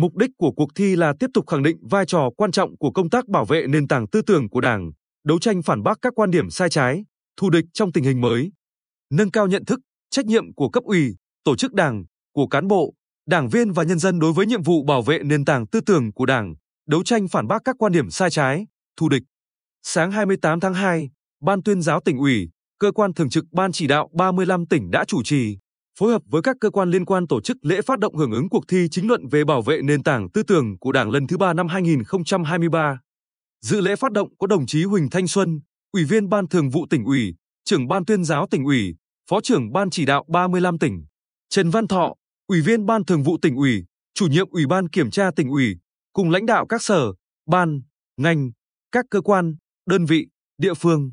Mục đích của cuộc thi là tiếp tục khẳng định vai trò quan trọng của công tác bảo vệ nền tảng tư tưởng của Đảng, đấu tranh phản bác các quan điểm sai trái, thù địch trong tình hình mới, nâng cao nhận thức, trách nhiệm của cấp ủy, tổ chức Đảng, của cán bộ, đảng viên và nhân dân đối với nhiệm vụ bảo vệ nền tảng tư tưởng của Đảng, đấu tranh phản bác các quan điểm sai trái, thù địch. Sáng 28 tháng 2, Ban tuyên giáo tỉnh ủy, cơ quan thường trực Ban chỉ đạo 35 tỉnh đã chủ trì, phối hợp với các cơ quan liên quan tổ chức lễ phát động hưởng ứng cuộc thi chính luận về bảo vệ nền tảng tư tưởng của Đảng lần thứ ba năm 2023. Dự lễ phát động có đồng chí Huỳnh Thanh Xuân, Ủy viên Ban Thường vụ tỉnh ủy, trưởng Ban tuyên giáo tỉnh ủy, Phó trưởng Ban chỉ đạo 35 tỉnh, Trần Văn Thọ, Ủy viên Ban Thường vụ tỉnh ủy, Chủ nhiệm Ủy ban Kiểm tra tỉnh ủy, cùng lãnh đạo các sở, ban, ngành, các cơ quan, đơn vị, địa phương.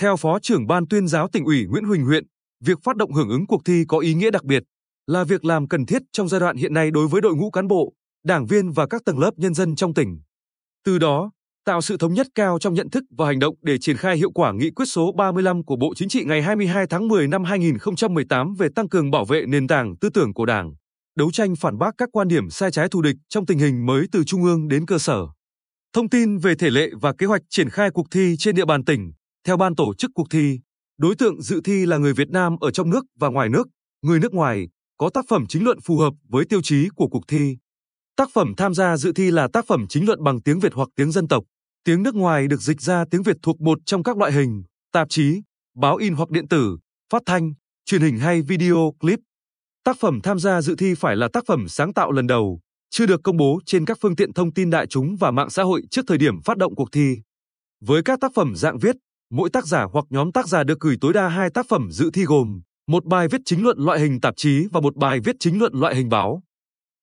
Theo Phó trưởng Ban tuyên giáo tỉnh ủy Nguyễn Huỳnh Huyện, việc phát động hưởng ứng cuộc thi có ý nghĩa đặc biệt, là việc làm cần thiết trong giai đoạn hiện nay đối với đội ngũ cán bộ, đảng viên và các tầng lớp nhân dân trong tỉnh. Từ đó, tạo sự thống nhất cao trong nhận thức và hành động để triển khai hiệu quả nghị quyết số 35 của Bộ Chính trị ngày 22 tháng 10 năm 2018 về tăng cường bảo vệ nền tảng tư tưởng của Đảng, đấu tranh phản bác các quan điểm sai trái thù địch trong tình hình mới từ trung ương đến cơ sở. Thông tin về thể lệ và kế hoạch triển khai cuộc thi trên địa bàn tỉnh, theo ban tổ chức cuộc thi, đối tượng dự thi là người Việt Nam ở trong nước và ngoài nước, người nước ngoài, có tác phẩm chính luận phù hợp với tiêu chí của cuộc thi. Tác phẩm tham gia dự thi là tác phẩm chính luận bằng tiếng Việt hoặc tiếng dân tộc. Tiếng nước ngoài được dịch ra tiếng Việt thuộc một trong các loại hình, tạp chí, báo in hoặc điện tử, phát thanh, truyền hình hay video clip. Tác phẩm tham gia dự thi phải là tác phẩm sáng tạo lần đầu, chưa được công bố trên các phương tiện thông tin đại chúng và mạng xã hội trước thời điểm phát động cuộc thi. Với các tác phẩm dạng viết, mỗi tác giả hoặc nhóm tác giả được gửi tối đa hai tác phẩm dự thi gồm một bài viết chính luận loại hình tạp chí và một bài viết chính luận loại hình báo.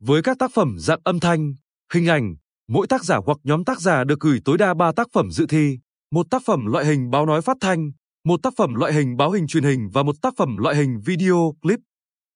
Với các tác phẩm dạng âm thanh, hình ảnh, mỗi tác giả hoặc nhóm tác giả được gửi tối đa 3 tác phẩm dự thi, một tác phẩm loại hình báo nói phát thanh, một tác phẩm loại hình báo hình truyền hình và một tác phẩm loại hình video clip.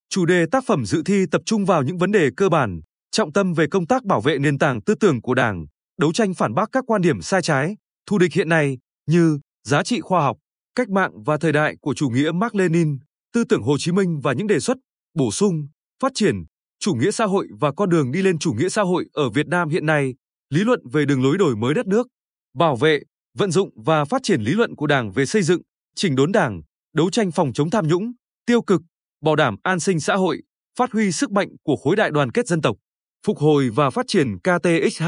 Chủ đề tác phẩm dự thi tập trung vào những vấn đề cơ bản, trọng tâm về công tác bảo vệ nền tảng tư tưởng của Đảng, đấu tranh phản bác các quan điểm sai trái, thù địch hiện nay như giá trị khoa học, cách mạng và thời đại của chủ nghĩa Mark Lenin, tư tưởng Hồ Chí Minh và những đề xuất, bổ sung, phát triển, chủ nghĩa xã hội và con đường đi lên chủ nghĩa xã hội ở Việt Nam hiện nay, lý luận về đường lối đổi mới đất nước, bảo vệ, vận dụng và phát triển lý luận của Đảng về xây dựng, chỉnh đốn Đảng, đấu tranh phòng chống tham nhũng, tiêu cực, bảo đảm an sinh xã hội, phát huy sức mạnh của khối đại đoàn kết dân tộc, phục hồi và phát triển KTXH,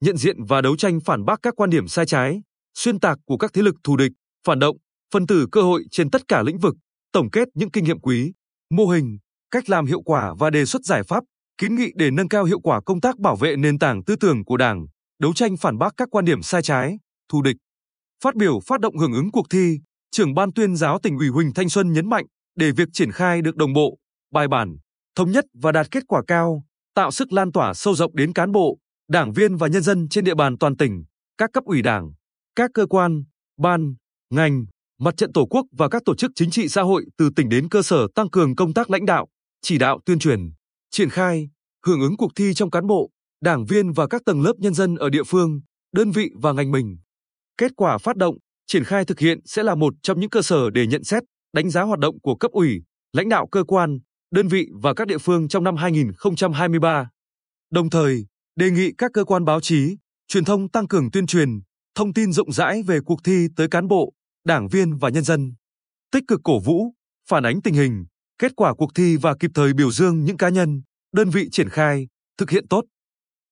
nhận diện và đấu tranh phản bác các quan điểm sai trái, xuyên tạc của các thế lực thù địch, phản động, phân tử cơ hội trên tất cả lĩnh vực, tổng kết những kinh nghiệm quý, mô hình, cách làm hiệu quả và đề xuất giải pháp, kiến nghị để nâng cao hiệu quả công tác bảo vệ nền tảng tư tưởng của Đảng, đấu tranh phản bác các quan điểm sai trái, thù địch. Phát biểu phát động hưởng ứng cuộc thi, trưởng ban tuyên giáo tỉnh ủy Huỳnh Thanh Xuân nhấn mạnh, để việc triển khai được đồng bộ, bài bản, thống nhất và đạt kết quả cao, tạo sức lan tỏa sâu rộng đến cán bộ, đảng viên và nhân dân trên địa bàn toàn tỉnh, các cấp ủy đảng, các cơ quan, ban, ngành, mặt trận tổ quốc và các tổ chức chính trị xã hội từ tỉnh đến cơ sở tăng cường công tác lãnh đạo, chỉ đạo tuyên truyền, triển khai, hưởng ứng cuộc thi trong cán bộ, đảng viên và các tầng lớp nhân dân ở địa phương, đơn vị và ngành mình. Kết quả phát động, triển khai thực hiện sẽ là một trong những cơ sở để nhận xét, đánh giá hoạt động của cấp ủy, lãnh đạo cơ quan, đơn vị và các địa phương trong năm 2023. Đồng thời, đề nghị các cơ quan báo chí, truyền thông tăng cường tuyên truyền, thông tin rộng rãi về cuộc thi tới cán bộ, đảng viên và nhân dân. Tích cực cổ vũ, phản ánh tình hình, kết quả cuộc thi và kịp thời biểu dương những cá nhân, đơn vị triển khai, thực hiện tốt,